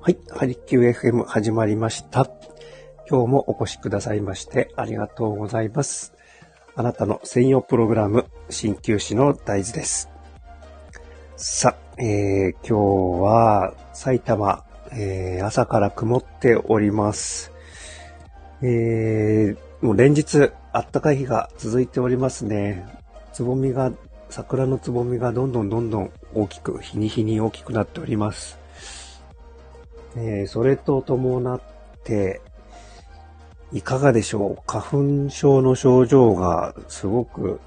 はい、ハリキュー FM 始まりました。今日もお越しくださいましてありがとうございます。あなたの専用プログラム、鍼灸師の大豆です。さ、えー、今日は埼玉、えー、朝から曇っております。えー、もう連日あったかい日が続いておりますね。つぼみが、桜のつぼみがどんどんどんどん大きく、日に日に大きくなっております。えー、それと伴って、いかがでしょう？花粉症の症状がすごく、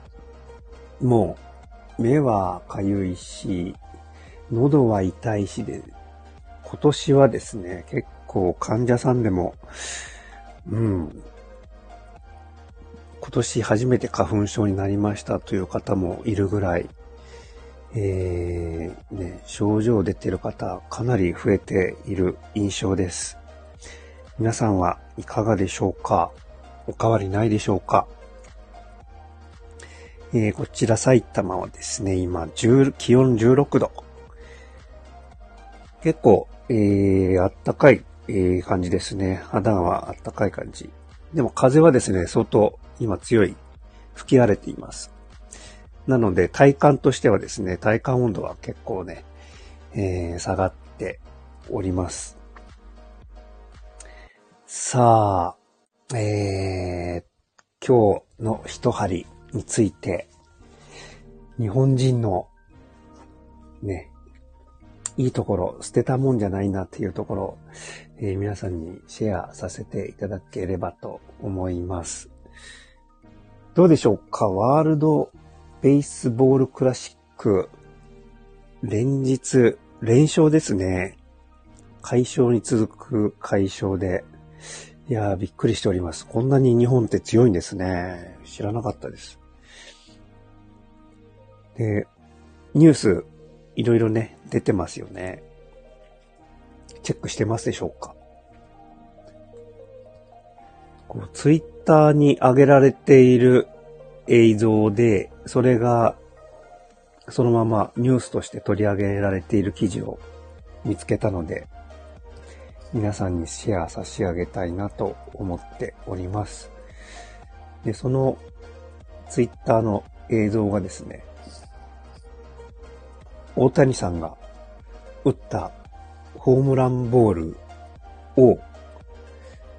もう、目はかゆいし、喉は痛いしで、今年はですね、結構患者さんでも、うん、今年初めて花粉症になりましたという方もいるぐらい、えー、ね、症状出てる方かなり増えている印象です。皆さんはいかがでしょうか？お変わりないでしょうか？えー、こちら埼玉はですね、今、10気温16度。結構、えー、あったかい、えー、感じですね。肌はあったかい感じ。でも風はですね、相当今強い、吹き荒れています。なので体感としてはですね、体感温度は結構ね、えー、下がっております。さあ、えー、今日の一針について、日本人のね、いいところ、捨てたもんじゃないなっていうところ、えー、皆さんにシェアさせていただければと思います。どうでしょうか？ワールドベースボールクラシック、連日、連勝ですね。解消に続く解消で、いやー、びっくりしております。こんなに日本って強いんですね。知らなかったです。で、ニュース、いろいろね、出てますよね。チェックしてますでしょうかこう、ツイッターに上げられている映像で、それが、そのままニュースとして取り上げられている記事を見つけたので、皆さんにシェア差し上げたいなと思っております。で、そのツイッターの映像がですね、大谷さんが打ったホームランボールを、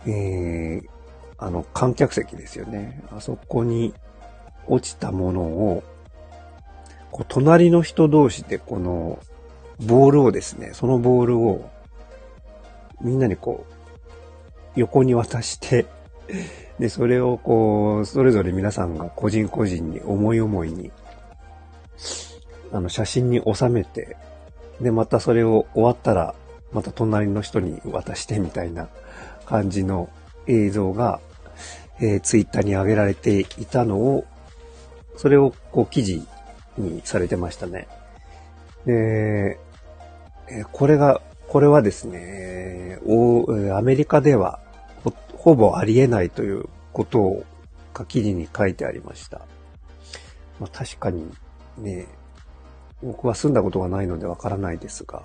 えー、あの、観客席ですよね。あそこに落ちたものを、こう隣の人同士でこのボールをですね、そのボールをみんなにこう、横に渡して で、それをこう、それぞれ皆さんが個人個人に思い思いに、あの、写真に収めて、で、またそれを終わったら、また隣の人に渡してみたいな感じの映像が、えー、ツイッターに上げられていたのを、それをこう記事にされてましたね。で、え、これがこれはですね、アメリカではほぼありえないということを記事に書いてありました。まあ、確かにね、僕は住んだことがないのでわからないですが、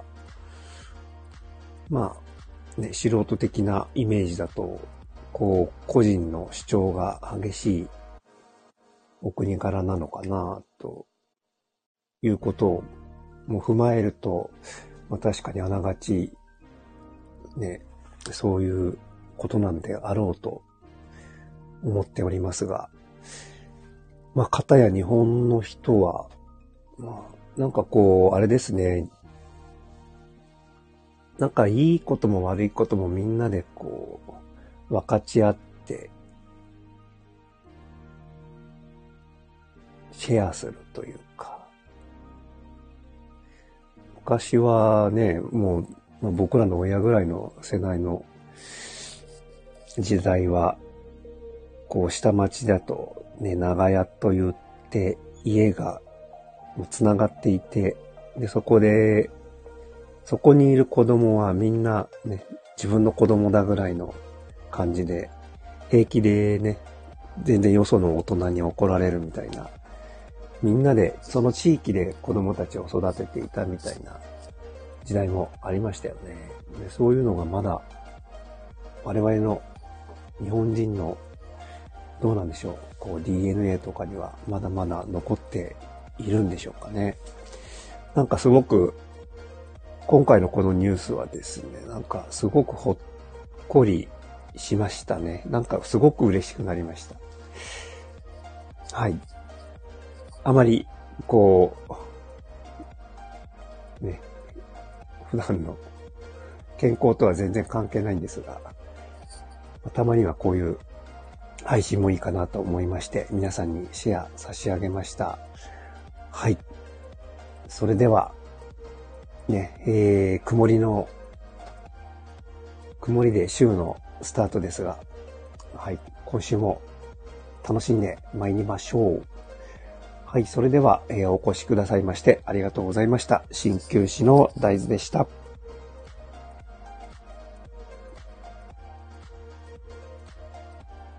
まあ、ね、素人的なイメージだと、こう、個人の主張が激しいお国柄なのかな、ということをも踏まえると、まあ、確かにあながち、ね、そういうことなんであろうと思っておりますが、まあ、方や日本の人は、まあ、なんかこう、あれですね、なんかいいことも悪いこともみんなでこう、分かち合って、シェアするというか、昔はね、もう、僕らの親ぐらいの世代の時代は、こう、下町だと、ね、長屋と言って、家が繋がっていて、で、そこで、そこにいる子供はみんなね、自分の子供だぐらいの感じで、平気でね、全然よその大人に怒られるみたいなみんなでその地域で子供たちを育てていたみたいな時代もありましたよね。でそういうのがまだ、我々の日本人の、どうなんでしょう、こう DNA とかにはまだまだ残っているんでしょうかね。なんかすごく、今回のこのニュースはですね、なんかすごくほっこりしましたね。なんかすごく嬉しくなりました。はい。あまり、こう、ね、普段の健康とは全然関係ないんですが、たまにはこういう配信もいいかなと思いまして、皆さんにシェア差し上げました。はい。それでは、ね、えー、曇りの、曇りで週のスタートですが、はい、今週も楽しんで参りましょう。はい、それでは、えー、お越しくださいましてありがとうございました。鍼灸師の大豆でした。